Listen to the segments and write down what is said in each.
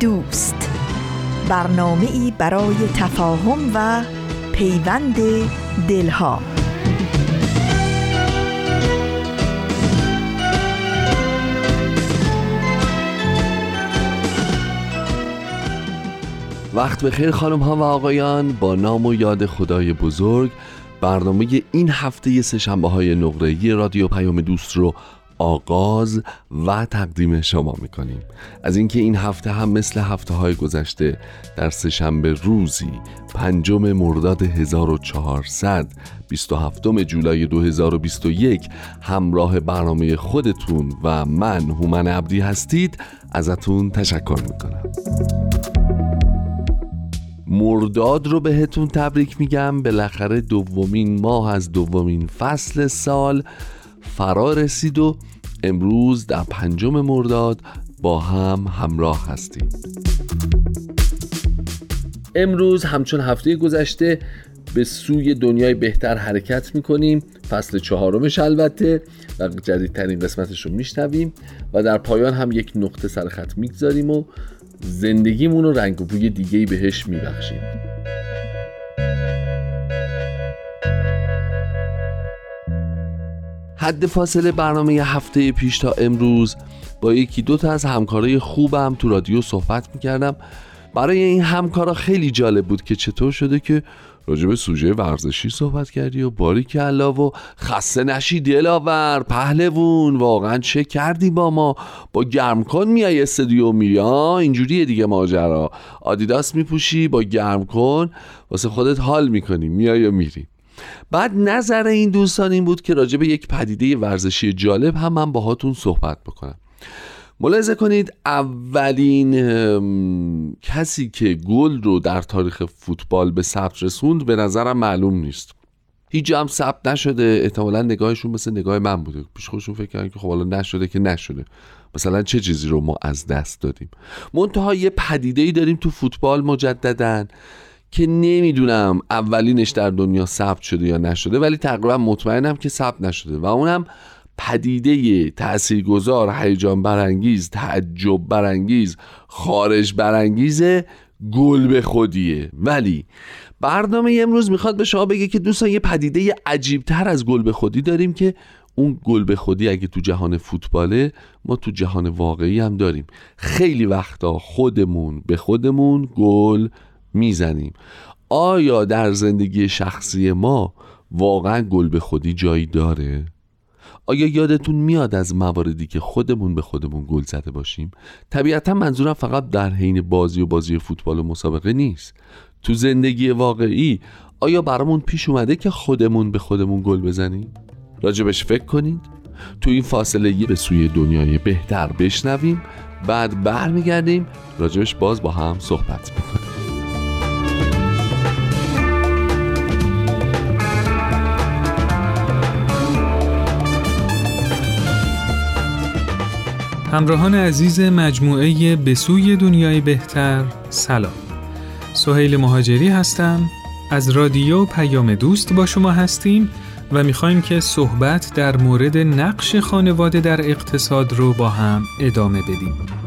دوست. برنامه ای برای تفاهم و پیوند دلها. وقت بخیر خانم ها و آقایان. با نام و یاد خدای بزرگ برنامه این هفته سهشنبه های نقره رادیو پیام دوست رو آغاز و تقدیم شما می‌کنیم. از اینکه این هفته هم مثل هفته های گذشته در سهشنبه روزی پنجم مرداد 1400 27 جولای 2021 همراه برنامه خودتون و من هومن عبدی هستید ازتون تشکر می‌کنم. مرداد رو بهتون تبریک میگم بالاخره دومین ماه از دومین فصل سال. فرا رسید و امروز در پنجم مرداد با هم همراه هستیم. امروز همچون هفته گذشته به سوی دنیای بهتر حرکت می‌کنیم. فصل چهارمش البته و جدیدترین قسمتش رو میشنویم و در پایان هم یک نقطه سرخط می‌گذاریم و زندگیمون رو رنگ و بوی دیگهی بهش میبخشیم. حد فاصله برنامه هفته پیش تا امروز با یکی دو تا از همکارای خوبم تو رادیو صحبت می‌کردم. برای این همکارا خیلی جالب بود که چطور شده که راجب سوژه ورزشی صحبت کردی و باری که و خسته نشی دلاور پهلوون واقعا چه کردی با ما؟ با گرم کن میای استودیو میری؟ اینجوریه دیگه ماجرا. آدیداس میپوشی با گرم کن واسه خودت حال می‌کنی میای و میری. بعد نظر این دوستان این بود که راجع به یک پدیده ورزشی جالب هم من باهاتون صحبت بکنم. ملاحظه کنید اولین کسی که گل رو در تاریخ فوتبال به ثبت رسوند به نظرم معلوم نیست. هیچ هم ثبت نشده. احتمالا نگاهشون مثل نگاه من بوده. پیش خودشون فکر کردن که خب حالا نشده که نشده. مثلا چه چیزی رو ما از دست دادیم؟ منتها یه پدیده ای داریم تو فوتبال مجددن که نمی‌دونم اولینش در دنیا ثبت شده یا نشده ولی تقریبا مطمئنم که ثبت نشده و اونم پدیده تاثیرگذار هیجان برانگیز تعجب برانگیز خارج برانگیز گل به خودیه. ولی برنامه امروز می‌خواد به شما بگه که دوستان یه پدیده عجیب تر از گل به خودی داریم که اون گل به خودی اگه تو جهان فوتباله ما تو جهان واقعی هم داریم. خیلی وقتا خودمون به خودمون گل می‌زنیم آیا در زندگی شخصی ما واقعا گل به خودی جایی داره؟ آیا یادتون میاد از مواردی که خودمون به خودمون گل زده باشیم؟ طبیعتا منظورم فقط در حین بازی و بازی فوتبال و مسابقه نیست تو زندگی واقعی آیا برامون پیش اومده که خودمون به خودمون گل بزنیم؟ راجبش فکر کنید تو این فاصله یه به سوی دنیای بهتر بشنویم بعد برمیگردیم راجبش باز با هم صحبت می‌کنیم همراهان عزیز مجموعه به سوی دنیای بهتر سلام. سهیل مهاجری هستم. از رادیو پیام دوست با شما هستیم و می‌خوایم که صحبت در مورد نقش خانواده در اقتصاد رو با هم ادامه بدیم.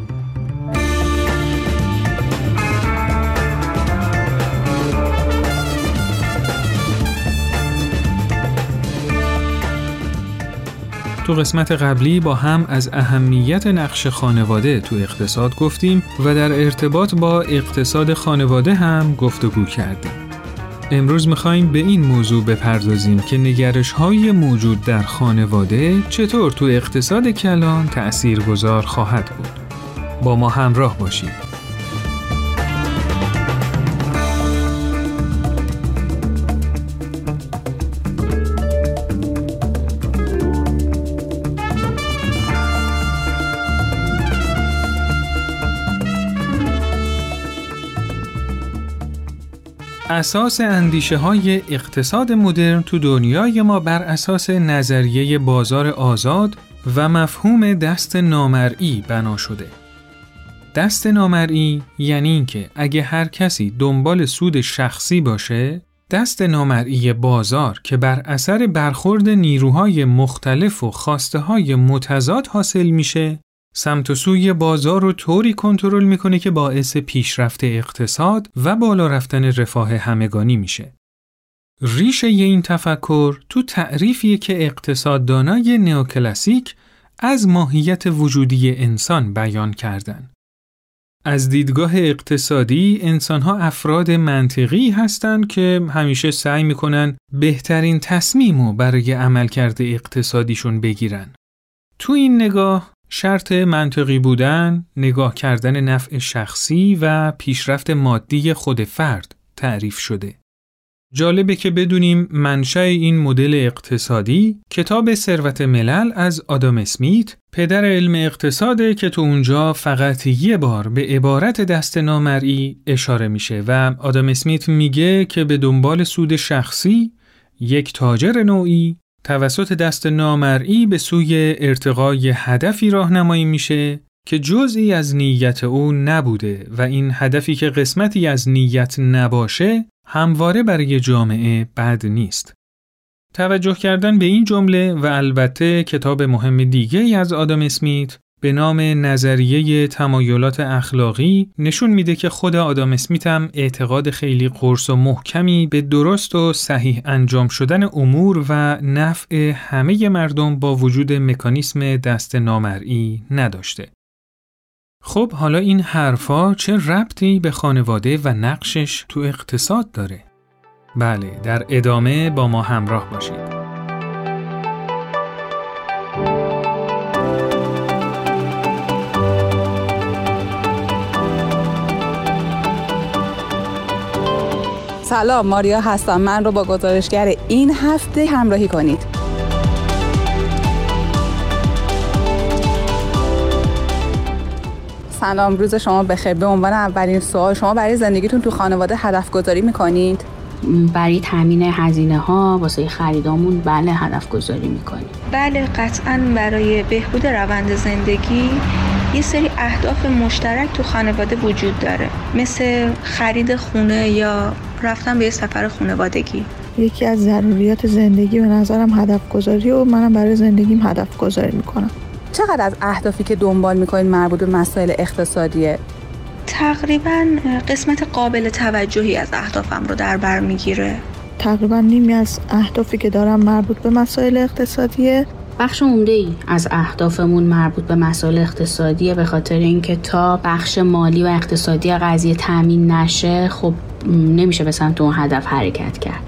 تو قسمت قبلی با هم از اهمیت نقش خانواده تو اقتصاد گفتیم و در ارتباط با اقتصاد خانواده هم گفتگو کردیم. امروز می‌خوایم به این موضوع بپردازیم که نگرش های موجود در خانواده چطور تو اقتصاد کلان تأثیر گذار خواهد بود. با ما همراه باشید. اساس اندیشه های اقتصاد مدرن تو دنیای ما بر اساس نظریه بازار آزاد و مفهوم دست نامرئی بنا شده. دست نامرئی یعنی اینکه اگه هر کسی دنبال سود شخصی باشه، دست نامرئی بازار که بر اثر برخورد نیروهای مختلف و خواسته های متضاد حاصل میشه، سمت و سوی بازار رو طوری کنترل می‌کنه که باعث پیشرفت اقتصاد و بالا رفتن رفاه همگانی میشه. ریشه این تفکر تو تعریفیه که اقتصاددانای نئوکلاسیک از ماهیت وجودی انسان بیان کردن. از دیدگاه اقتصادی انسانها افراد منطقی هستند که همیشه سعی می‌کنن بهترین تصمیم رو برای عملکرد اقتصادیشون بگیرن. تو این نگاه شرط منطقی بودن، نگاه کردن نفع شخصی و پیشرفت مادی خود فرد تعریف شده. جالبه که بدونیم منشأ این مدل اقتصادی کتاب ثروت ملل از آدام اسمیت پدر علم اقتصاده که تو اونجا فقط یه بار به عبارت دست نامرئی اشاره میشه و آدام اسمیت میگه که به دنبال سود شخصی یک تاجر نوعی توسط دست نامرئی به سوی ارتقای هدفی راهنمایی میشه که جزئی از نیت او نبوده و این هدفی که قسمتی از نیت نباشه همواره برای جامعه بد نیست. توجه کردن به این جمله و البته کتاب مهم دیگه از آدم اسمیت به نام نظریه تمایلات اخلاقی نشون میده که خود آدم اسمیت هم اعتقاد خیلی قرص و محکمی به درست و صحیح انجام شدن امور و نفع همه مردم با وجود مکانیسم دست نامرئی نداشته. خب حالا این حرفا چه ربطی به خانواده و نقشش تو اقتصاد داره؟ بله در ادامه با ما همراه باشید. سلام ماریا هستم. من رو با گزارشگر این هفته همراهی کنید. سلام روز شما بخیر. به عنوان اولین سوال شما برای زندگیتون تو خانواده هدف گذاری می‌کنید؟ برای تامین هزینه ها واسه خریدامون بله هدف گذاری می‌کنیم. بله قطعا برای بهبود روند زندگی یه سری اهداف مشترک تو خانواده وجود داره. مثل خرید خونه یا رفتن به یه سفر خانوادگی. یکی از ضروریات زندگی به نظرم هدف گذاری و منم برای زندگیم هدف گذاری می‌کنم. چقدر از اهدافی که دنبال می‌کنید مربوط به مسائل اقتصادیه؟ تقریبا قسمت قابل توجهی از اهدافم رو در بر می‌گیره. تقریبا نیمی از اهدافی که دارم مربوط به مسائل اقتصادیه. بخش عمده ای از اهدافمون مربوط به مسائل اقتصادیه به خاطر اینکه تا بخش مالی و اقتصادی قضیه تامین نشه خب نمیشه به سمت اون هدف حرکت کرد.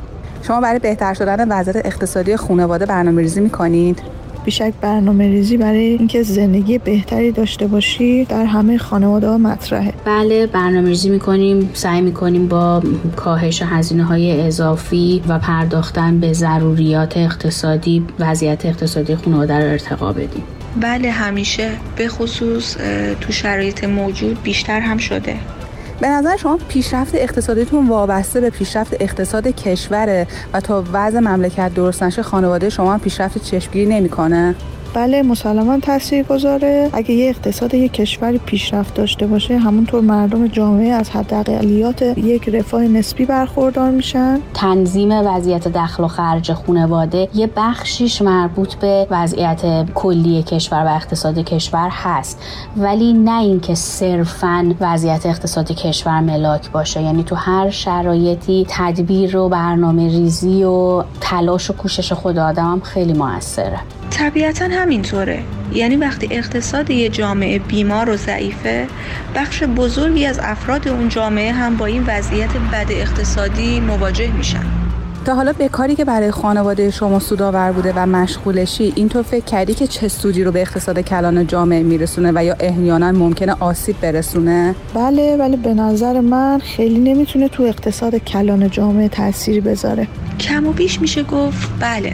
شما برای بهتر شدن وضعیت اقتصادی خانواده برنامه ریزی می‌کنید؟ بیشک برنامه ریزی برای اینکه زندگی بهتری داشته باشی در همه خانواده ها مطرحه. بله برنامه ریزی می‌کنیم سعی می‌کنیم با کاهش هزینه های اضافی و پرداختن به ضروریات اقتصادی وضعیت اقتصادی خانواده رو ارتقا بدیم. بله همیشه. به خصوص تو شرایط موجود بیشتر هم شده. به نظر شما پیشرفت اقتصادیتون وابسته به پیشرفت اقتصاد کشوره و تا وضع مملکت درست نشه خانواده شما پیشرفت چشمگیری نمی‌کنه؟ بله مسلما تاثیر گذاره اگه یه اقتصاد یک کشوری پیشرفت داشته باشه همونطور مردم جامعه از حداقلیات یک رفاه نسبی برخوردار میشن. تنظیم وضعیت دخل و خرج خانواده یه بخشیش مربوط به وضعیت کلی کشور و اقتصاد کشور هست. ولی نه اینکه صرفا وضعیت اقتصاد کشور ملاک باشه. یعنی تو هر شرایطی تدبیر و برنامه ریزی و تلاش و کوشش خود آدم خیلی موثره. طبیعتا همینطوره. یعنی وقتی اقتصاد یه جامعه بیمار و ضعیفه بخش بزرگی از افراد اون جامعه هم با این وضعیت بد اقتصادی مواجه میشن. تا حالا به کاری که برای خانواده شما سودآور بوده و مشغولشی اینطور فکر کردی که چه سودی رو به اقتصاد کلان جامعه میرسونه و یا احیانا ممکنه آسیب برسونه؟ بله ولی به نظر من خیلی نمی‌تونه تو اقتصاد کلان جامعه تاثیری بذاره. کم و بیش میشه گفت بله.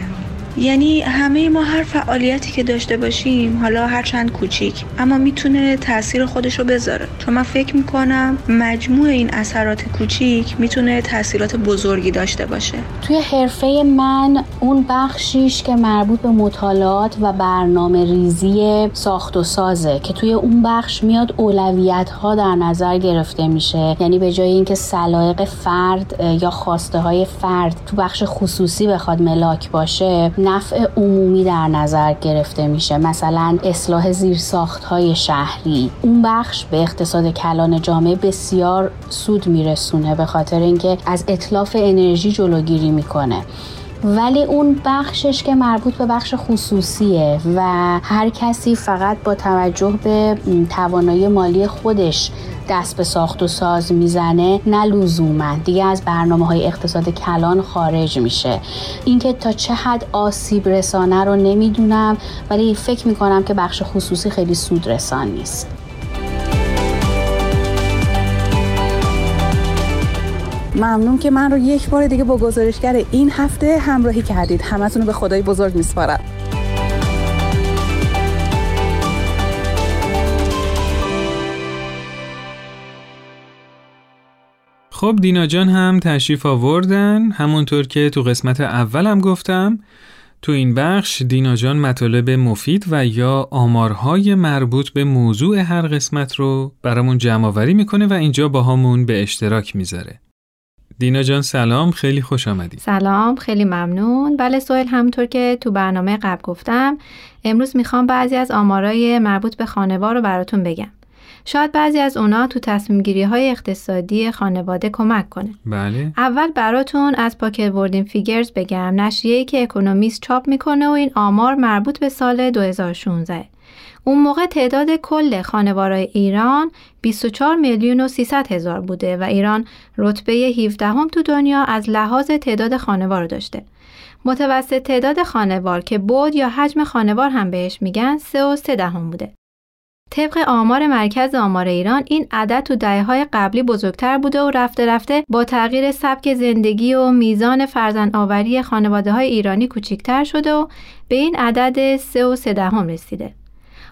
یعنی همه ما هر فعالیتی که داشته باشیم حالا هر چند کوچیک اما می‌تونه تاثیر خودش رو بذاره. چون من فکر می‌کنم مجموع این اثرات کوچیک می‌تونه تاثیرات بزرگی داشته باشه. توی حرفه من اون بخشیش که مربوط به مطالعات و برنامه ریزی ساخت و سازه که توی اون بخش میاد اولویت ها در نظر گرفته میشه. یعنی به جای اینکه سلایق فرد یا خواسته های فرد تو بخش خصوصی بخواد ملاک باشه نفع عمومی در نظر گرفته میشه. مثلا اصلاح زیرساخت های شهری. اون بخش به اقتصاد کلان جامعه بسیار سود میرسونه به خاطر اینکه از اطلاف انرژی جلوگیری می‌کنه. ولی اون بخشش که مربوط به بخش خصوصیه و هر کسی فقط با توجه به توانایی مالی خودش دست به ساخت و ساز می‌زنه نه لزوما. دیگه از برنامه های اقتصاد کلان خارج میشه. اینکه تا چه حد آسیب رسانه رو نمی‌دونم ولی فکر می‌کنم که بخش خصوصی خیلی سود رسان نیست. ممنون که من رو یک بار دیگه با گزارشگر این هفته همراهی کردید. همتون رو به خدای بزرگ میسپارم. خب دینا جان هم تشریف آوردن. همونطور که تو قسمت اولم گفتم تو این بخش دینا جان مطالب مفید و یا آمارهای مربوط به موضوع هر قسمت رو برامون جمع آوری می‌کنه و اینجا با همون به اشتراک می‌ذاره. دینا جان سلام خیلی خوش آمدی سلام خیلی ممنون بله سوال همونطور که تو برنامه قبل گفتم امروز می‌خوام بعضی از آمارای مربوط به خانوار رو براتون بگم شاید بعضی از اونا تو تصمیم گیری های اقتصادی خانواده کمک کنه. بله. اول براتون از پاکت بوردین فیگرز بگم نشریه‌ای که اکونومیست چاپ می‌کنه و این آمار مربوط به سال 2016. اون موقع تعداد کل خانوارای ایران 24 میلیون و 300 هزار بوده و ایران رتبه 17 هم تو دنیا از لحاظ تعداد خانوار داشته. متوسط تعداد خانوار که بود یا حجم خانوار هم بهش میگن 3 و 3 دهم بوده. طبق آمار مرکز آمار ایران این عدد تو دهه های قبلی بزرگتر بوده و رفته رفته با تغییر سبک زندگی و میزان فرزند آوری خانواده های ایرانی کوچیکتر شده و به این عدد 3 و 3 دهم رسیده.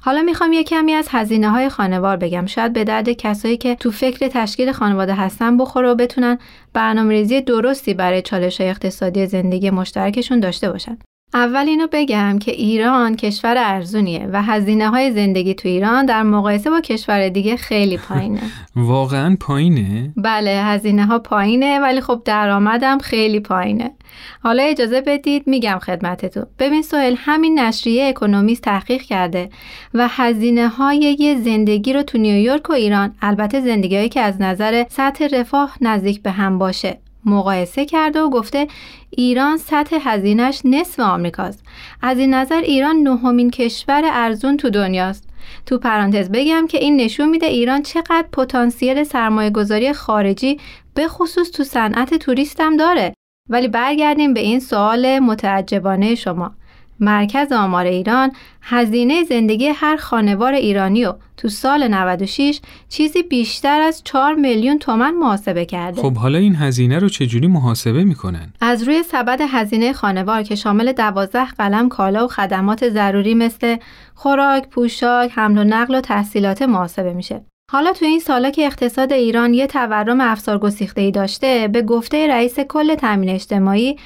حالا می‌خوام یه کمی از هزینه های خانوار بگم شاید به درد کسایی که تو فکر تشکیل خانواده هستن بخوره و بتونن برنامه‌ریزی درستی برای چالش های اقتصادی زندگی مشترکشون داشته باشن. اول اینو بگم که ایران کشور ارزونیه و هزینه های زندگی تو ایران در مقایسه با کشور دیگه خیلی پایینه. واقعا پایینه؟ بله هزینه ها پایینه ولی خب درآمدم خیلی پایینه. حالا اجازه بدید میگم خدمتتون. ببین سوهل همین نشریه اکونومیست تحقیق کرده و هزینه های یه زندگی رو تو نیویورک و ایران البته زندگی که از نظر سطح رفاه نزدیک به هم باشه. مقایسه کرده و گفته ایران سطح هزینش نصف آمریکاست. از این نظر ایران نهمین کشور ارزون تو دنیاست. تو پرانتز بگم که این نشون میده ایران چقدر پتانسیل سرمایه گذاری خارجی به خصوص تو صنعت توریستم داره. ولی برگردیم به این سوال متعجبانه شما. مرکز آمار ایران هزینه زندگی هر خانوار ایرانی رو تو سال 96 چیزی بیشتر از 4 میلیون تومن محاسبه کرده. خب حالا این هزینه رو چجوری محاسبه می‌کنن؟ از روی سبد هزینه خانوار که شامل 12 قلم کالا و خدمات ضروری مثل خوراک، پوشاک، حمل و نقل و تحصیلات محاسبه میشه. حالا تو این سالا که اقتصاد ایران یه تورم افسار ای داشته به گفته رئیس کل تامین اجتماعی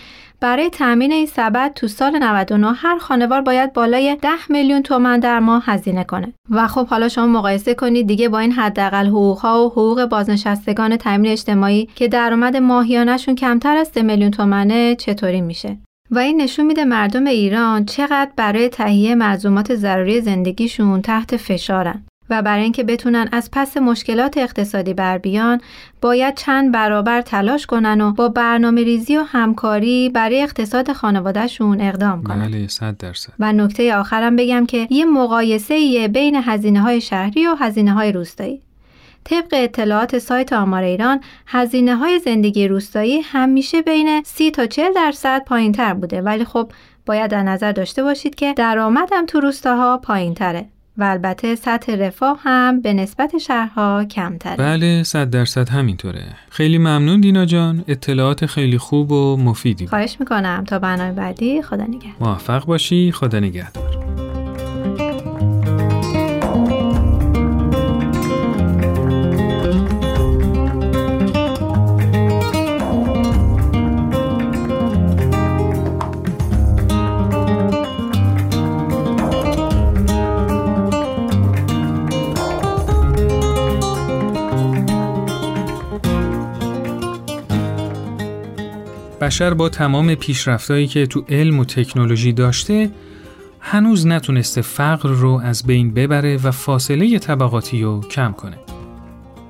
برای تامین این سبد تو سال 99 هر خانوار باید بالای 10 میلیون تومن در ماه هزینه کنه. و خب حالا شما مقایسه کنید دیگه با این حداقل حقوقها و حقوق بازنشستگان تامین اجتماعی که درآمد ماهیانهشون کمتر از 3 میلیون تومنه چطوری میشه؟ و این نشون میده مردم ایران چقدر برای تهیه ملزومات ضروری زندگیشون تحت فشارن. و برای اینکه بتونن از پس مشکلات اقتصادی بر بیان باید چند برابر تلاش کنن و با برنامه ریزی و همکاری برای اقتصاد خانوادهشون اقدام کنن. بله صد درصد. و نکته آخرم بگم که یه مقایسه بین هزینه های شهری و هزینه های روستایی. طبق اطلاعات سایت آمار ایران هزینه های زندگی روستایی همیشه بین 30 تا 40 درصد پایین تر بوده. ولی خب باید در نظر داشته باشید که درآمدم تو روستاها پایین تره و البته سطح رفاه هم به نسبت شهرها کمتره. بله صد درصد همینطوره. خیلی ممنون دینا جان. اطلاعات خیلی خوب و مفیدی خواهش می‌کنم. تا برنامه بعدی خدا نگهدار. موفق باشی. خدا نگهدار. بشر با تمام پیشرفتایی که تو علم و تکنولوژی داشته هنوز نتونسته فقر رو از بین ببره و فاصله طبقاتی رو کم کنه.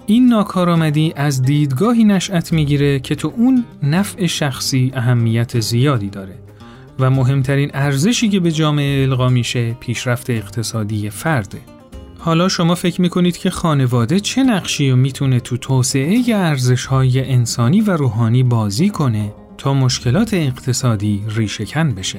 این ناکارآمدی از دیدگاهی نشأت می‌گیره که تو اون نفع شخصی اهمیت زیادی داره و مهمترین ارزشی که به جامعه القا میشه پیشرفت اقتصادی فرده. حالا شما فکر می‌کنید که خانواده چه نقشی رو می‌تونه تو توسعه ارزشهای انسانی و روحانی بازی کنه تا مشکلات اقتصادی ریشهکن بشه.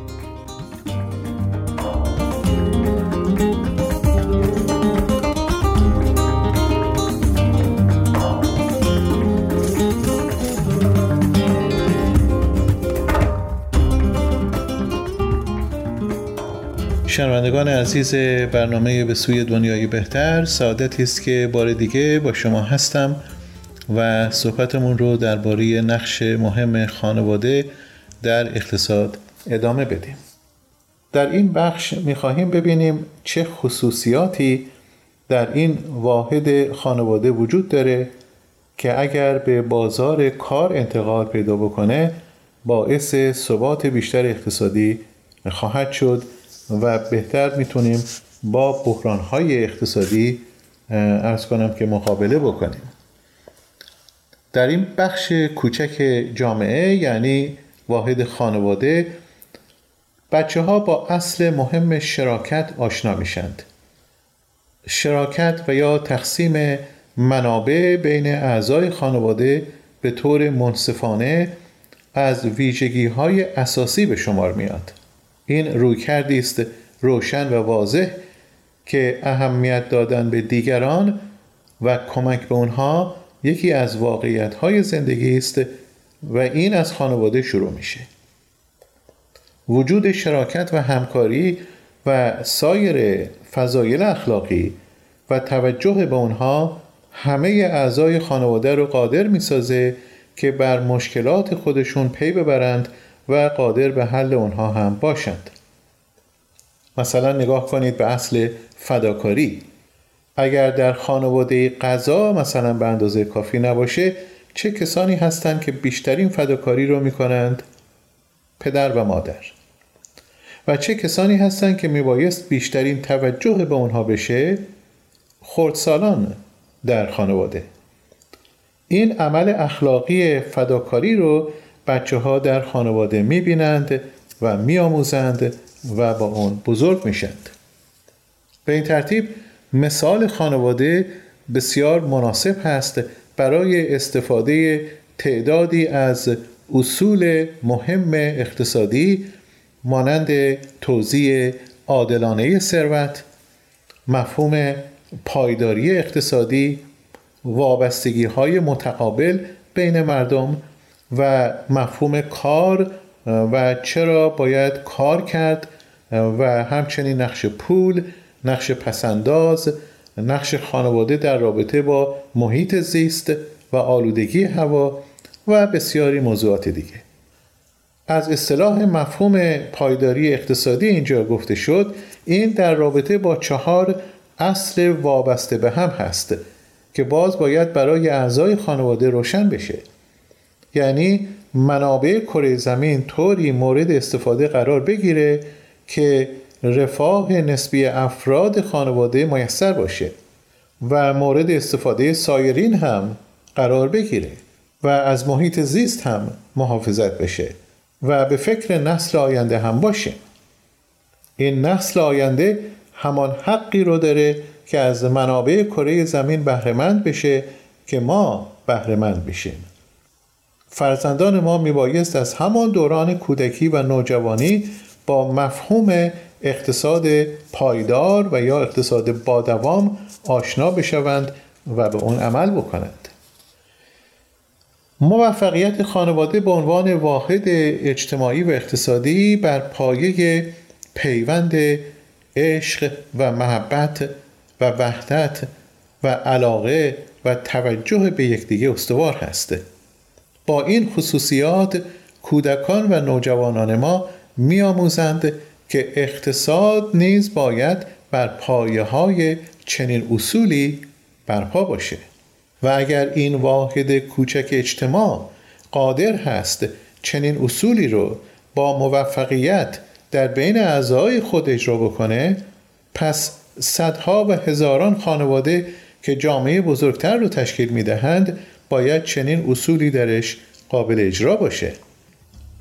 شنوندگان عزیز برنامه به سوی دنیای بهتر سعادتی است که بار دیگه با شما هستم و صحبتمون رو درباره نقش مهم خانواده در اقتصاد ادامه بدیم. در این بخش می‌خواهیم ببینیم چه خصوصیاتی در این واحد خانواده وجود داره که اگر به بازار کار انتقال پیدا بکنه باعث ثبات بیشتر اقتصادی خواهد شد. و بهتر می‌تونیم با بحرانهای اقتصادی ارز کنم که مقابله بکنیم. در این بخش کوچک جامعه یعنی واحد خانواده بچه ها با اصل مهم شراکت آشنا میشند. شراکت و یا تقسیم منابع بین اعضای خانواده به طور منصفانه از ویژگی های اساسی به شمار میاد. این رویکردی است روشن و واضح که اهمیت دادن به دیگران و کمک به اونها یکی از واقعیت های زندگی است و این از خانواده شروع میشه. وجود شراکت و همکاری و سایر فضایل اخلاقی و توجه به اونها همه اعضای خانواده رو قادر می‌سازه که بر مشکلات خودشون پی ببرند و قادر به حل اونها هم باشند. مثلا نگاه کنید به اصل فداکاری. اگر در خانواده غذا مثلا به اندازه کافی نباشه چه کسانی هستند که بیشترین فداکاری رو می‌کنند؟ پدر و مادر. و چه کسانی هستند که میبایست بیشترین توجه به اونها بشه؟ خردسالان در خانواده. این عمل اخلاقی فداکاری رو بچه ها در خانواده می‌بینند و میآموزند و با اون بزرگ میشند به این ترتیب مثال خانواده بسیار مناسب هست برای استفاده تعدادی از اصول مهم اقتصادی مانند توزیع عادلانه ثروت مفهوم پایداری اقتصادی وابستگی های متقابل بین مردم و مفهوم کار و چرا باید کار کرد و همچنین نقش پول نقش پسنداز نقش خانواده در رابطه با محیط زیست و آلودگی هوا و بسیاری موضوعات دیگه. از اصطلاح مفهوم پایداری اقتصادی اینجا گفته شد این در رابطه با چهار اصل وابسته به هم هست که باز باید برای اعضای خانواده روشن بشه. یعنی منابع کره زمین طوری مورد استفاده قرار بگیره که رفاه نسبی افراد خانواده میسر باشه و مورد استفاده سایرین هم قرار بگیره و از محیط زیست هم محافظت بشه و به فکر نسل آینده هم باشه. این نسل آینده همان حقی رو داره که از منابع کره زمین بهرهمند بشه که ما بهرهمند بشیم. فرزندان ما میبایست از همان دوران کودکی و نوجوانی با مفهوم اقتصاد پایدار و یا اقتصاد بادوام آشنا بشوند و به اون عمل بکنند. موفقیت خانواده به عنوان واحد اجتماعی و اقتصادی بر پایه پیوند عشق و محبت و وحدت و علاقه و توجه به یکدیگه استوار هسته با این خصوصیات کودکان و نوجوانان ما میآموزند که اقتصاد نیز باید بر پایه های چنین اصولی برپا باشه. و اگر این واحد کوچک اجتماع قادر هست چنین اصولی رو با موفقیت در بین اعضای خود اجرا بکنه پس صدها و هزاران خانواده که جامعه بزرگتر رو تشکیل می‌دهند باید چنین اصولی درش قابل اجرا باشه.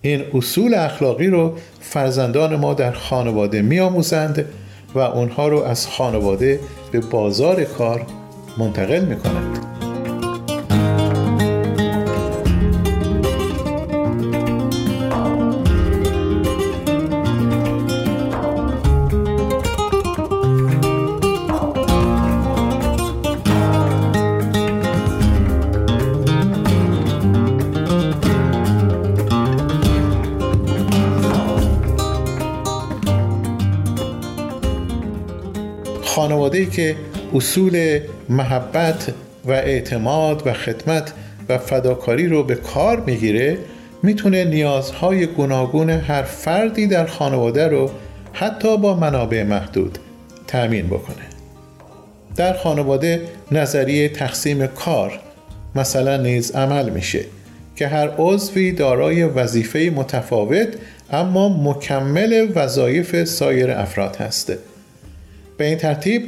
این اصول اخلاقی رو فرزندان ما در خانواده میآموزند و اونها رو از خانواده به بازار کار منتقل می که اصول محبت و اعتماد و خدمت و فداکاری رو به کار می‌گیره می‌تونه نیازهای گوناگون هر فردی در خانواده رو حتی با منابع محدود تأمین بکنه. در خانواده نظریه تقسیم کار مثلا نیز عمل میشه که هر عضوی دارای وظیفه متفاوت اما مکمل وظایف سایر افراد هسته به این ترتیب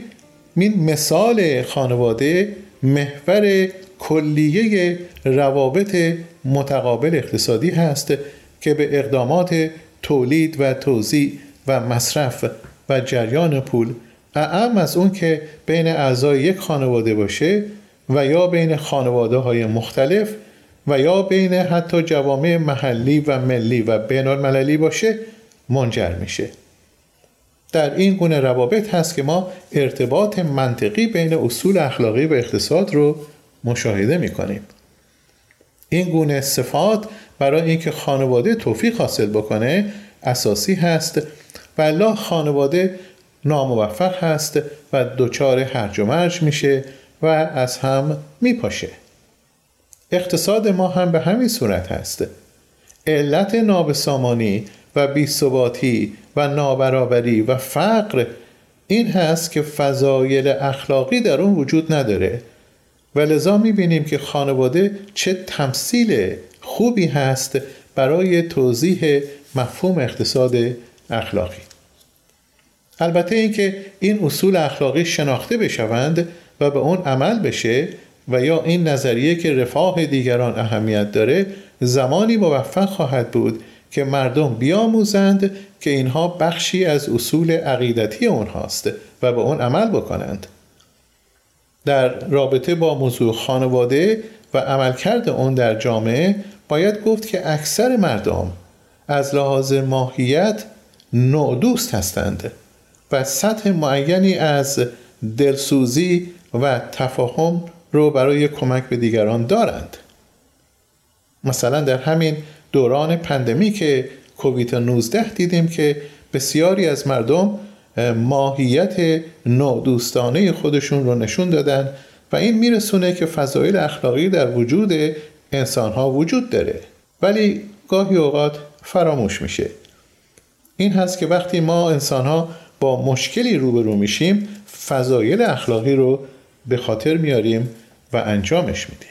این مثال خانواده محور کلیه روابط متقابل اقتصادی هست که به اقدامات تولید و توزیع و مصرف و جریان پول اعم از اون که بین اعضای یک خانواده باشه و یا بین خانواده های مختلف و یا بین حتی جوامع محلی و ملی و بین المللی باشه منجر میشه. در این گونه روابط هست که ما ارتباط منطقی بین اصول اخلاقی و اقتصاد رو مشاهده می کنیم. این گونه صفات برای اینکه خانواده توفیق حاصل بکنه اساسی هست و خانواده ناموفق هست و دچار هرج و مرج میشه و از هم میپاشه اقتصاد ما هم به همین صورت هست علت نابسامانی و بیثباتی و نابرابری و فقر این هست که فضایل اخلاقی در اون وجود نداره. و لذا می‌بینیم که خانواده چه تمثیل خوبی هست برای توضیح مفهوم اقتصاد اخلاقی. البته اینکه این اصول اخلاقی شناخته بشوند و به اون عمل بشه و یا این نظریه که رفاه دیگران اهمیت داره زمانی موفق خواهد بود که مردم بیاموزند که اینها بخشی از اصول عقیدتی اونهاست و به اون عمل بکنند. در رابطه با موضوع خانواده و عملکرد اون در جامعه باید گفت که اکثر مردم از لحاظ ماهیت نودوست هستند و سطح معینی از دلسوزی و تفاهم رو برای کمک به دیگران دارند. مثلا در همین دوران پندمی که کووید 19 دیدیم که بسیاری از مردم ماهیت نادوستانه خودشون رو نشون دادن و این میرسونه که فضایل اخلاقی در وجود انسان ها وجود داره. ولی گاهی اوقات فراموش میشه. این هست که وقتی ما انسان ها با مشکلی روبرو میشیم فضایل اخلاقی رو به خاطر میاریم و انجامش میدیم.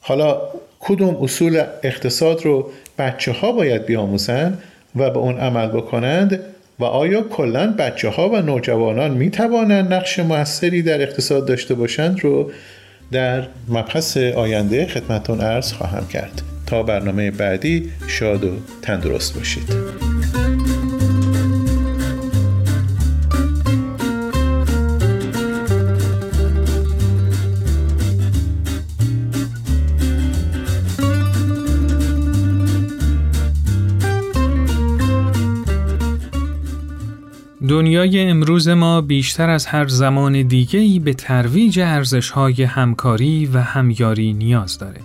حالا کدوم اصول اقتصاد رو بچه ها باید بیاموزن و به اون عمل بکنند و آیا کلا بچه ها و نوجوانان می توانند نقش موثری در اقتصاد داشته باشند رو در مبحث آینده خدمتون عرض خواهم کرد. تا برنامه بعدی شاد و تندرست باشید. دنیای امروز ما بیشتر از هر زمان دیگه‌ای به ترویج ارزش‌های همکاری و همیاری نیاز داره.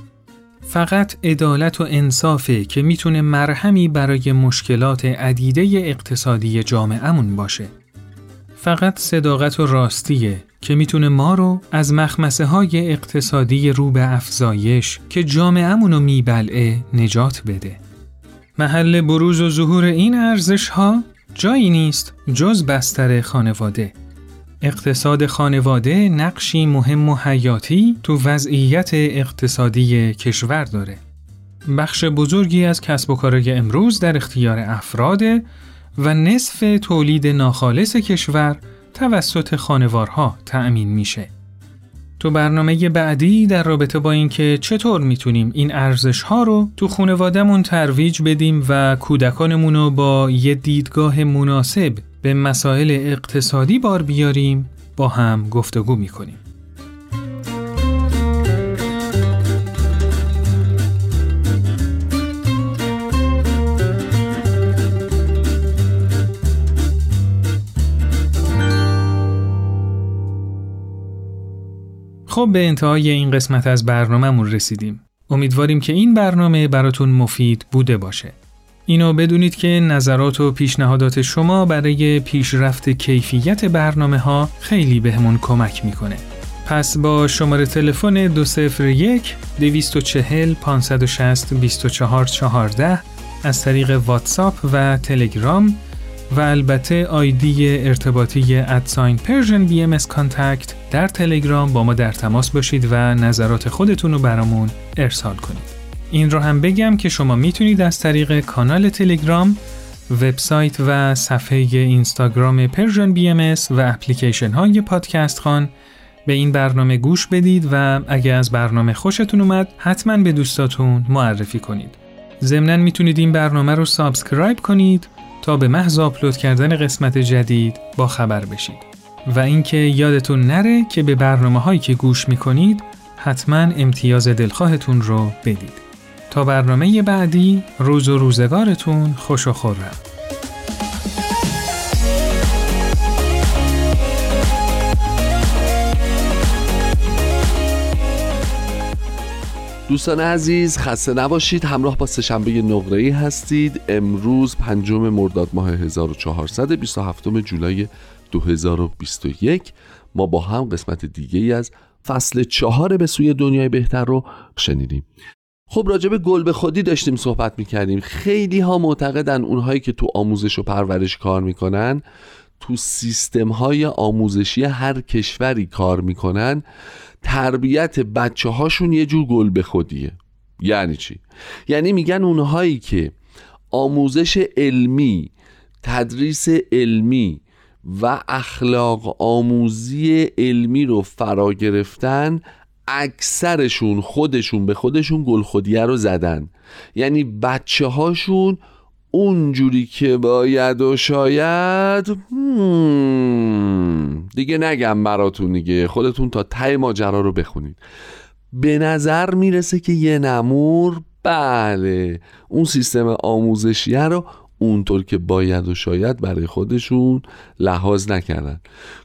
فقط عدالت و انصافه که می‌تونه مرهمی برای مشکلات عدیده اقتصادی جامعهمون باشه. فقط صداقت و راستیه که می‌تونه ما رو از مخمسه های اقتصادی رو به افزایش که جامعهمون رو میبلعه نجات بده. محل بروز و ظهور این ارزش ها جایی نیست جز بستر خانواده. اقتصاد خانواده نقشی مهم و حیاتی تو وضعیت اقتصادی کشور داره. بخش بزرگی از کسب و کارهای امروز در اختیار افراده و نصف تولید ناخالص کشور توسط خانوارها تأمین میشه. تو برنامه بعدی در رابطه با اینکه چطور می‌تونیم این ارزش ها رو تو خانوادهمون ترویج بدیم و کودکانمون رو با یه دیدگاه مناسب به مسائل اقتصادی بار بیاریم با هم گفتگو می‌کنیم. خب به انتهای این قسمت از برنامهمون رسیدیم. امیدواریم که این برنامه براتون مفید بوده باشه. اینو بدونید که نظرات و پیشنهادات شما برای پیشرفت کیفیت برنامه ها خیلی بهمون کمک می‌کنه. پس با شماره تلفن 201 240 560 2414 از طریق واتساپ و تلگرام و البته آیدی ارتباطی at sign Persian BM Contact در تلگرام با ما در تماس باشید و نظرات خودتون رو برامون ارسال کنید. این رو هم بگم که شما می‌تونید از طریق کانال تلگرام، وبسایت و صفحه اینستاگرام Persian BM و اپلیکیشن های پادکست خوان به این برنامه گوش بدید و اگه از برنامه خوشتون اومد حتما به دوستاتون معرفی کنید. ضمنا می‌تونید این برنامه رو subscribe کنید تا به محض آپلود کردن قسمت جدید با خبر بشید. و اینکه یادتون نره که به برنامه هایی که گوش می‌کنید حتما امتیاز دلخواهتون رو بدید. تا برنامه بعدی روز و روزگارتون خوش و خورم. دوستان عزیز خسته نباشید. همراه با سهشنبه نقره هستید. امروز پنجم مرداد ماه 1427 جولای 2021 ما با هم قسمت دیگه ای از فصل چهار به سوی دنیای بهتر رو شنیدیم. خب راجع به گل به خودی داشتیم صحبت می‌کردیم. خیلی ها معتقدن اونهایی که تو آموزش و پرورش کار می‌کنن تو سیستم های آموزشی هر کشوری کار می‌کنن تربیت بچه هاشون یه جور گل به خودیه یعنی چی؟ یعنی میگن اونهایی که آموزش علمی تدریس علمی و اخلاق آموزی علمی رو فرا گرفتن اکثرشون خودشون به خودشون گل خودیه رو زدن یعنی بچه هاشون اونجوری که باید و شاید دیگه نگم براتون دیگه. خودتون تا ته ماجرا رو بخونید. به نظر می‌رسه که یه نمور بله اون سیستم آموزشیه رو اونطور که باید و شاید برای خودشون لحاظ نکردن.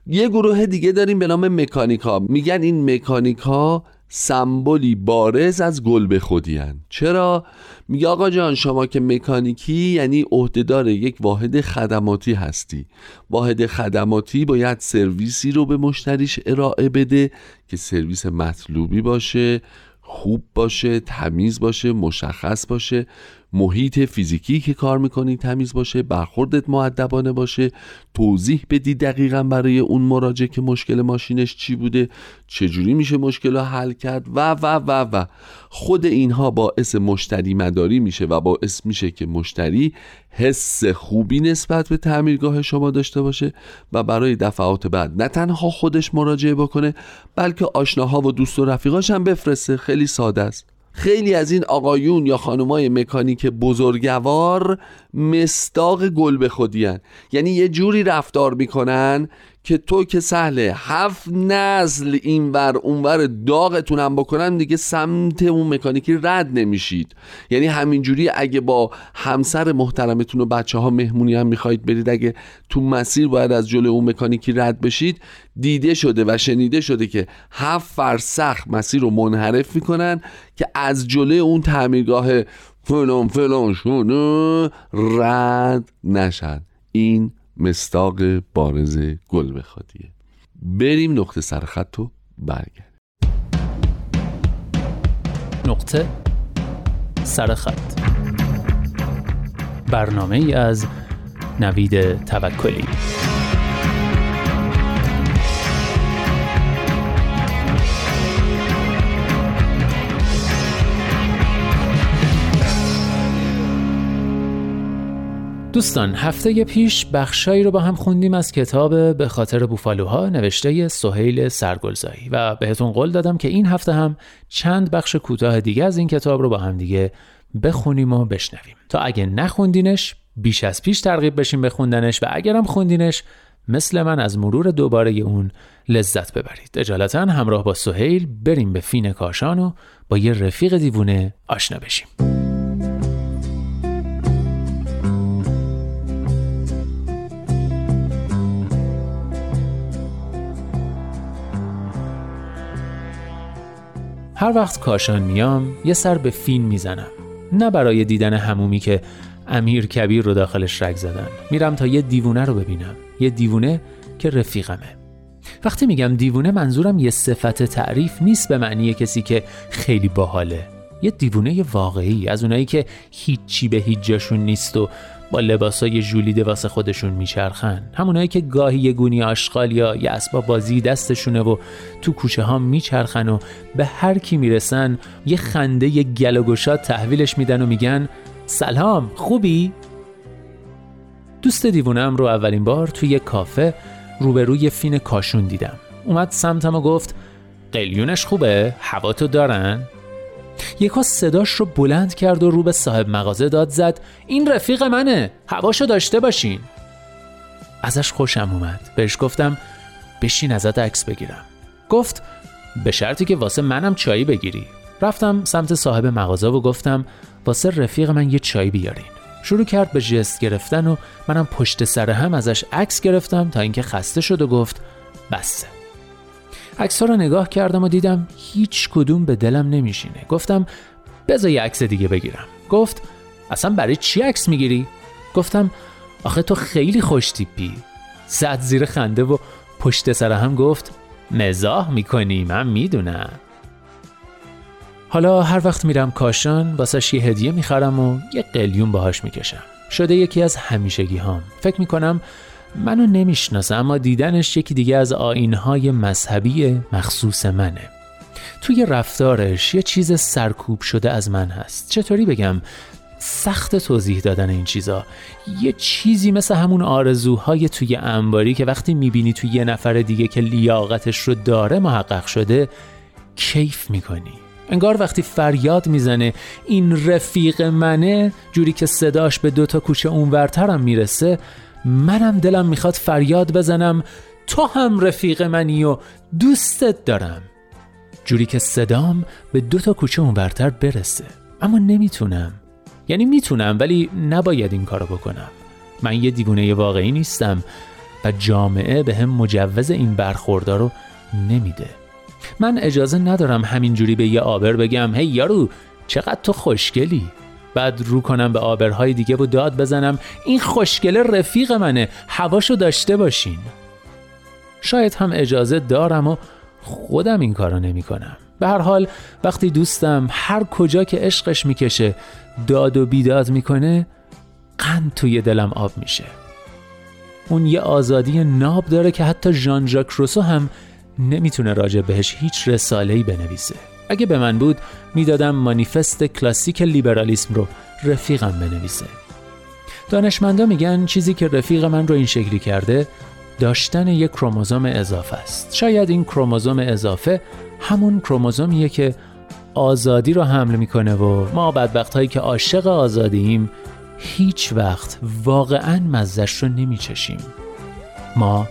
یه گروه دیگه داریم به نام مکانیکا. میگن این مکانیکا سمبولی بارز از گل به خودی چرا؟ میگه آقا جان شما که مکانیکی یعنی عهدهدار یک واحد خدماتی هستی. واحد خدماتی باید سرویسی رو به مشتریش ارائه بده که سرویس مطلوبی باشه خوب باشه تمیز باشه مشخص باشه. محیط فیزیکی که کار می‌کنی تمیز باشه برخوردت معدبانه باشه. توضیح بدی دقیقا برای اون مراجع که مشکل ماشینش چی بوده چجوری میشه مشکل رو حل کرد و و و و. خود اینها باعث مشتری مداری میشه و باعث میشه که مشتری حس خوبی نسبت به تعمیرگاه شما داشته باشه و برای دفعات بعد نه تنها خودش مراجعه بکنه بلکه آشناها و دوست و رفیقاش هم بفرسته. خیلی ساده است. خیلی از این آقایون یا خانمای مکانیک بزرگوار مستاق گل به خودیان یعنی یه جوری رفتار می‌کنن که تو که سهله هفت نسل اینور اونور داغتونم بکنن دیگه سمت اون مکانیکی رد نمیشید. یعنی همینجوری اگه با همسر محترمتون و بچه ها مهمونی هم می‌خواید برید اگه تو مسیر باید از جلو اون مکانیکی رد بشید دیده شده و شنیده شده که هفت فرسخ مسیر رو منحرف می‌کنن که از جلو اون تعمیرگاه فلان فلان شونه رد نشد این مستاق بارز گل بخوادیه بریم نقطه سرخط رو برگرد نقطه سرخط برنامه ای از نوید توکلی. دوستان هفته پیش بخشایی رو با هم خوندیم از کتاب به خاطر بوفالوها نوشته سهیل سرگلزایی. و بهتون قول دادم که این هفته هم چند بخش کوتاه دیگه از این کتاب رو با هم دیگه بخونیم و بشنویم. تا اگه نخوندینش بیش از پیش ترغیب بشیم به خوندنش و اگرم خوندینش مثل من از مرور دوباره اون لذت ببرید. اجالتا همراه با سهیل بریم به فین کاشان و با یه رفیق دیوونه آشنا بشیم. هر وقت کاشان میام یه سر به فین می‌زنم. نه برای دیدن همومی که امیر کبیر رو داخلش رگ زدن. میرم تا یه دیوونه رو ببینم. یه دیوونه که رفیقمه. وقتی میگم دیوونه منظورم یه صفت تعریف نیست به معنی کسی که خیلی باحاله. یه دیوونه واقعی از اونایی که هیچی به هیچ جاشون نیست و با لباسای ژولیده واسه خودشون میچرخن همونایی که گاهی یه گونی آشغال یا یه اسباب بازی دستشونه و تو کوچه ها میچرخن و به هر کی می‌رسن یه خنده یه گل و گشاد تحویلش میدن و میگن سلام خوبی؟ دوست دیوونم رو اولین بار توی یه کافه روبروی فین کاشون دیدم اومد سمتم و گفت قلیونش خوبه؟ هوا تو دارن؟ یکا صداش رو بلند کرد و رو به صاحب مغازه داد زد. این رفیق منه. هواشو داشته باشین. ازش خوشم اومد. بهش گفتم بشین ازت عکس بگیرم. گفت به شرطی که واسه منم چایی بگیری. رفتم سمت صاحب مغازه و گفتم واسه رفیق من یه چای بیارین. شروع کرد به جست گرفتن و منم پشت سر هم ازش عکس گرفتم تا اینکه خسته شد و گفت بسه. عکس رو نگاه کردم و دیدم هیچ کدوم به دلم نمیشینه. گفتم بذار یه عکس دیگه بگیرم. گفت اصلا برای چی عکس می‌گیری؟ گفتم آخه تو خیلی خوش تیپی. زد زیر خنده و پشت سر هم گفت مزاح می‌کنی من می‌دونم. حالا هر وقت میرم کاشان واسش یه هدیه می‌خرم و یه قلیون باهاش می‌کشم. شده یکی از همیشگی هام فکر می‌کنم منو نمی‌شناسه اما دیدنش یکی دیگه از آینهای مذهبی مخصوص منه. توی رفتارش یه چیز سرکوب شده از من هست. چطوری بگم؟ سخت توضیح دادن این چیزا. یه چیزی مثل همون آرزوهای توی انباری که وقتی می‌بینی توی یه نفر دیگه که لیاقتش رو داره محقق شده کیف می‌کنی. انگار وقتی فریاد می‌زنه این رفیق منه جوری که صداش به دوتا کوچه اونورترم می‌رسه منم دلم می‌خواد فریاد بزنم تو هم رفیق منی و دوستت دارم. جوری که صدام به دو تا کوچه اونورتر برسه. اما نمی‌تونم. یعنی می‌تونم ولی نباید این کارو بکنم. من یه دیوونه واقعی نیستم و جامعه به هم مجوز این برخوردار رو نمیده. من اجازه ندارم همینجوری به یه آبر بگم هی یارو چقدر تو خوشگلی؟ بعد رو کنم به آبرهای دیگه و داد بزنم. این خوشگل رفیق منه. هواشو داشته باشین. شاید هم اجازه دارم و خودم این کارو نمی کنم به هر حال وقتی دوستم هر کجا که عشقش می‌کشه داد و بیداد می‌کنه قند توی دلم آب میشه. اون یه آزادی ناب داره که حتی ژان ژاک روسو هم نمی‌تونه راجع بهش هیچ رساله‌ای بنویسه. اگه به من بود می‌دادم مانیفست کلاسیک لیبرالیسم رو رفیقم بنویسه. دانشمندا میگن چیزی که رفیق من رو این شکلی کرده داشتن یک کروموزوم اضافه است. شاید این کروموزوم اضافه همون کروموزومیه که آزادی رو حمل می‌کنه و ما بدبخت هایی که عاشق آزادیم هیچ وقت واقعا مزش رو نمیچشیم. ما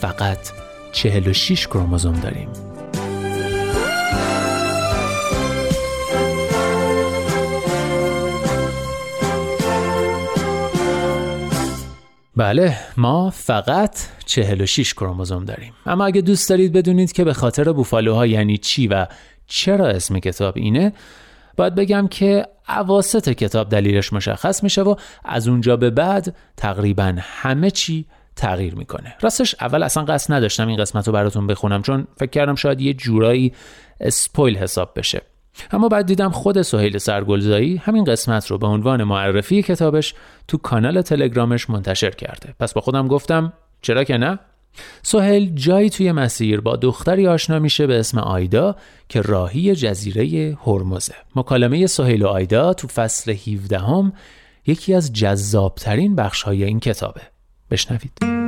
فقط 46 کروموزوم داریم. بله ما فقط 46 کروموزوم داریم. اما اگه دوست دارید بدونید که به خاطر بوفالوها یعنی چی و چرا اسم کتاب اینه باید بگم که عواست کتاب دلیلش مشخص میشه و از اونجا به بعد تقریبا همه چی تغییر می‌کنه. راستش اول اصلا قصد نداشتم این قسمت رو براتون بخونم چون فکر کردم شاید یه جورایی اسپویل حساب بشه. اما بعد دیدم خود سهیل سرگلزایی همین قسمت رو به عنوان معرفی کتابش تو کانال تلگرامش منتشر کرده. پس با خودم گفتم چرا که نه؟ سهیل جایی توی مسیر با دختری آشنا میشه به اسم آیدا که راهی جزیره هرمزه. مکالمه سهیل و آیدا تو فصل 17 هم یکی از جذابترین بخش های این کتابه. بشنوید.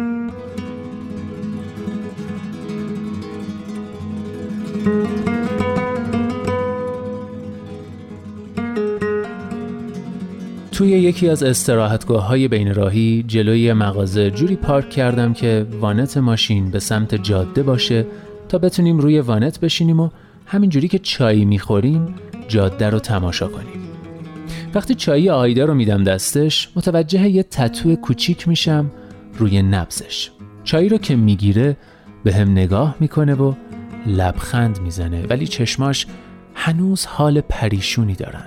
توی یکی از استراحتگاه های بین راهی جلوی مغازه جوری پارک کردم که وانت ماشین به سمت جاده باشه تا بتونیم روی وانت بشینیم و همینجوری که چایی می‌خوریم جاده رو تماشا کنیم. وقتی چایی آیده رو میدم دستش متوجه یه تتو کوچیک میشم روی نبزش چایی رو که می‌گیره به هم نگاه می‌کنه و لبخند می‌زنه ولی چشماش هنوز حال پریشونی دارن.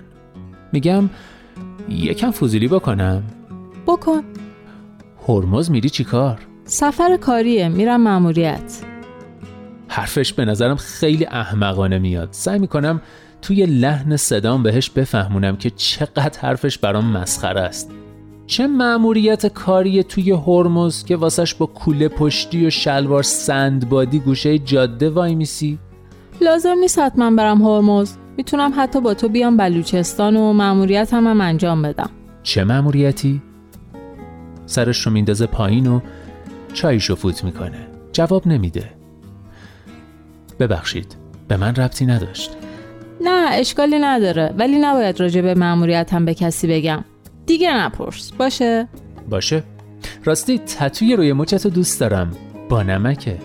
میگم یکم فوزیلی بکنم. بکن. هرمز میری چیکار؟ سفر کاریه میرم مأموریت. حرفش به نظرم خیلی احمقانه میاد. سعی می‌کنم توی لحن صدام بهش بفهمونم که چقدر حرفش برام مسخره است. چه مأموریت کاری توی هرمز که واسش با کوله پشتی و شلوار سندبادی گوشه جاده وای میسی؟ لازم نیست حتما برم هرمز. می‌تونم حتی با تو بیام بلوچستان و مأموریت هم, هم انجام بدم. چه مأموریتی؟ سرش رو میندازه پایین و چایشو فوت می‌کنه. جواب نمیده. ببخشید به من ربطی نداشت. نه اشکالی نداره ولی نباید راجع به مأموریت هم به کسی بگم. دیگه نپرس. باشه؟ باشه. راستی تتوی روی مچتو دوست دارم. با نمکه.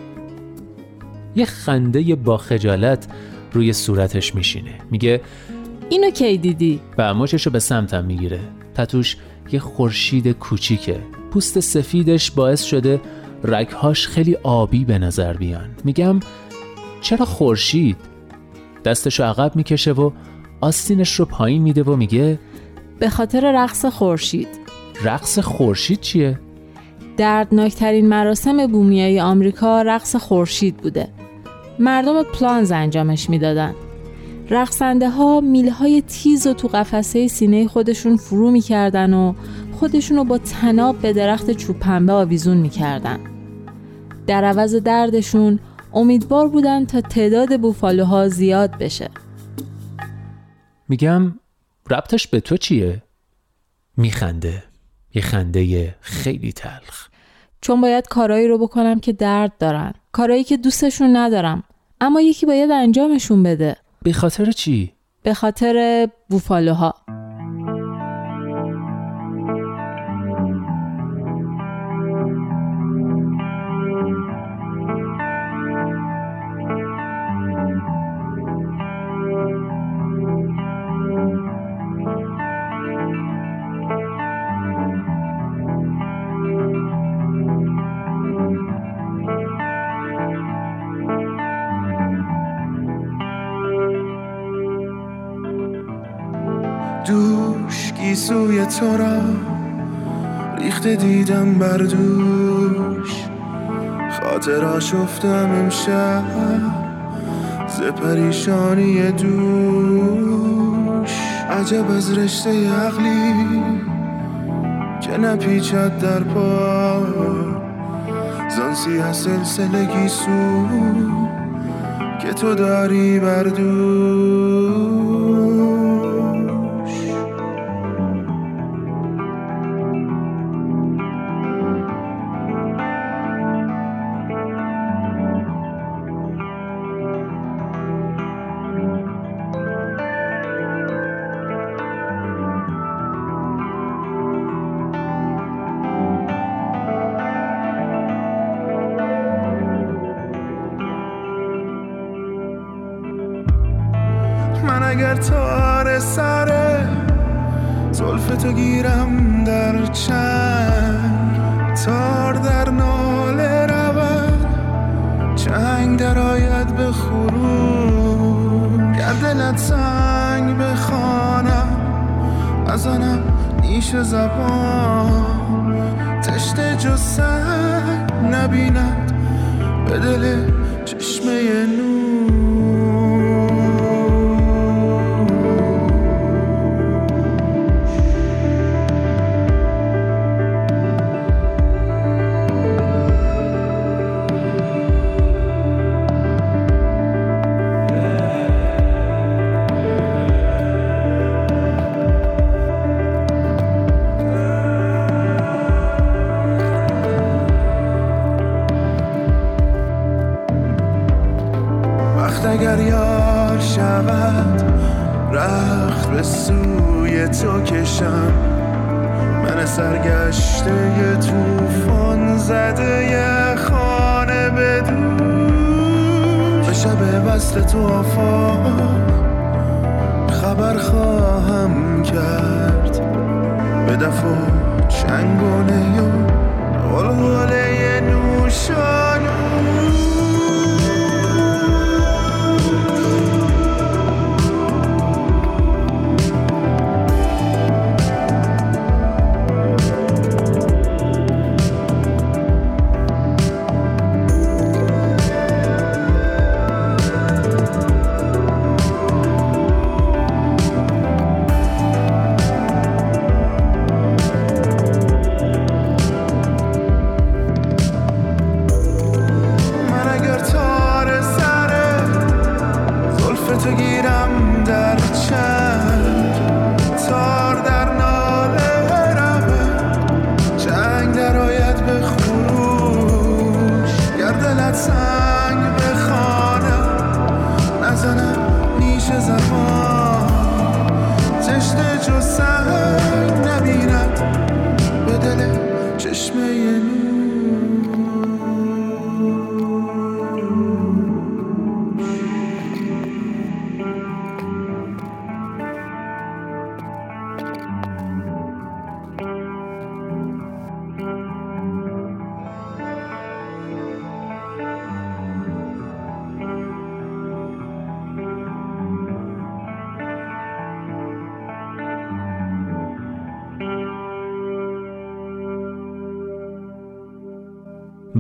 یه خنده با خجالت. روی صورتش میشینه. میگه اینو کی دیدی؟ و مچشو به سمتم می‌گیره. تتوش یه خورشید کوچیکه. پوست سفیدش باعث شده رگهاش خیلی آبی به نظر بیان. میگم چرا خورشید؟ دستشو عقب می‌کشه و آستینش رو پایین میده و میگه به خاطر رقص خورشید. رقص خورشید چیه؟ دردناکترین مراسم بومیایی آمریکا رقص خورشید بوده. مردم پلانز انجامش می‌دادن. رقصنده ها میله های تیز و تو قفسه سینه خودشون فرو می‌کردن و خودشون رو با تناب به درخت چوب پنبه آویزون می‌کردن. در عوض دردشون امیدوار بودن تا تعداد بوفالوها زیاد بشه. میگم ربطش به تو چیه؟ میخنده. یه خنده خیلی تلخ. چون باید کارایی رو بکنم که درد دارن. کارایی که دوستشون ندارم. اما یکی باید انجامشون بده. به خاطر چی؟ به خاطر بوفالوها. دوش گیسوی تو را ریخته دیدم بر دوش. خاطر شفتم امشب ز پریشانی دوش. عجب از رشته عقلی که نپیچد در پا. زانسی از سلسله گیسو که تو داری بر اگر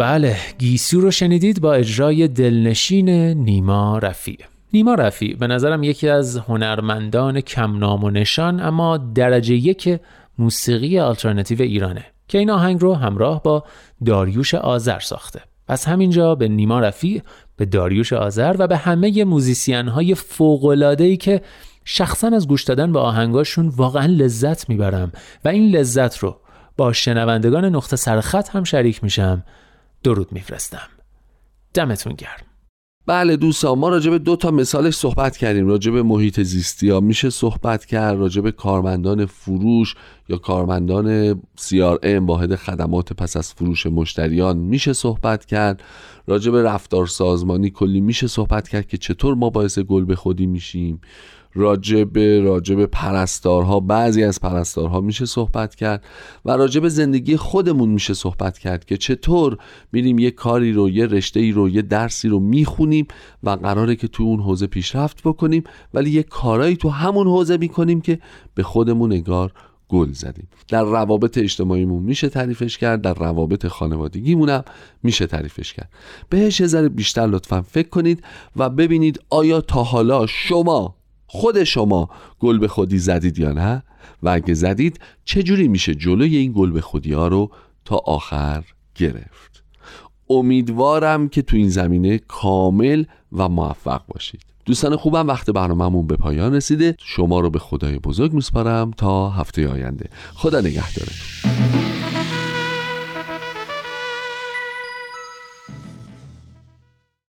بله گیسو رو شنیدید با اجرای دلنشین نیما رفیع. نیما رفیع به نظرم یکی از هنرمندان کم نام و نشان اما درجه یک موسیقی آلترناتیو ایرانه که این آهنگ رو همراه با داریوش آذر ساخته. پس همینجا به نیما رفیع به داریوش آذر و به همه موزیسین های ای که شخصا از گوش دادن به آهنگاشون واقعا لذت می‌برم. و این لذت رو با شنوندگان نقطه سرخط هم شریک میشم. درود میفرستم. دمتون گرم. بله دوستان ما راجع به دو تا مثالش صحبت کردیم. راجع به محیط زیستی ها میشه صحبت کرد راجع به کارمندان فروش یا کارمندان CRM واحد خدمات پس از فروش مشتریان میشه صحبت کرد. راجع به رفتار سازمانی کلی میشه صحبت کرد که چطور ما باعث گل به خودی میشیم. راجب راجب پرستارها بعضی از پرستارها میشه صحبت کرد و راجب زندگی خودمون میشه صحبت کرد که چطور میریم یه کاری رو یه رشته ای رو یه درسی رو می‌خونیم و قراره که تو اون حوزه پیشرفت بکنیم ولی یه کارایی تو همون حوزه می‌کنیم که به خودمون انگار گل زدیم. در روابط اجتماعیمون میشه تعریفش کرد در روابط خانوادگیمونم میشه تعریفش کرد. بهش یه ذره بیشتر لطفا فکر کنید و ببینید آیا تا حالا شما خود شما گل به خودی زدید یا نه؟ و اگه زدید چجوری میشه جلوی این گل به خودی ها رو تا آخر گرفت؟ امیدوارم که تو این زمینه کامل و موفق باشید. دوستان خوبم وقت برنامهمون به پایان رسیده. شما رو به خدای بزرگ میسپارم تا هفته آینده. خدا نگهدارتون.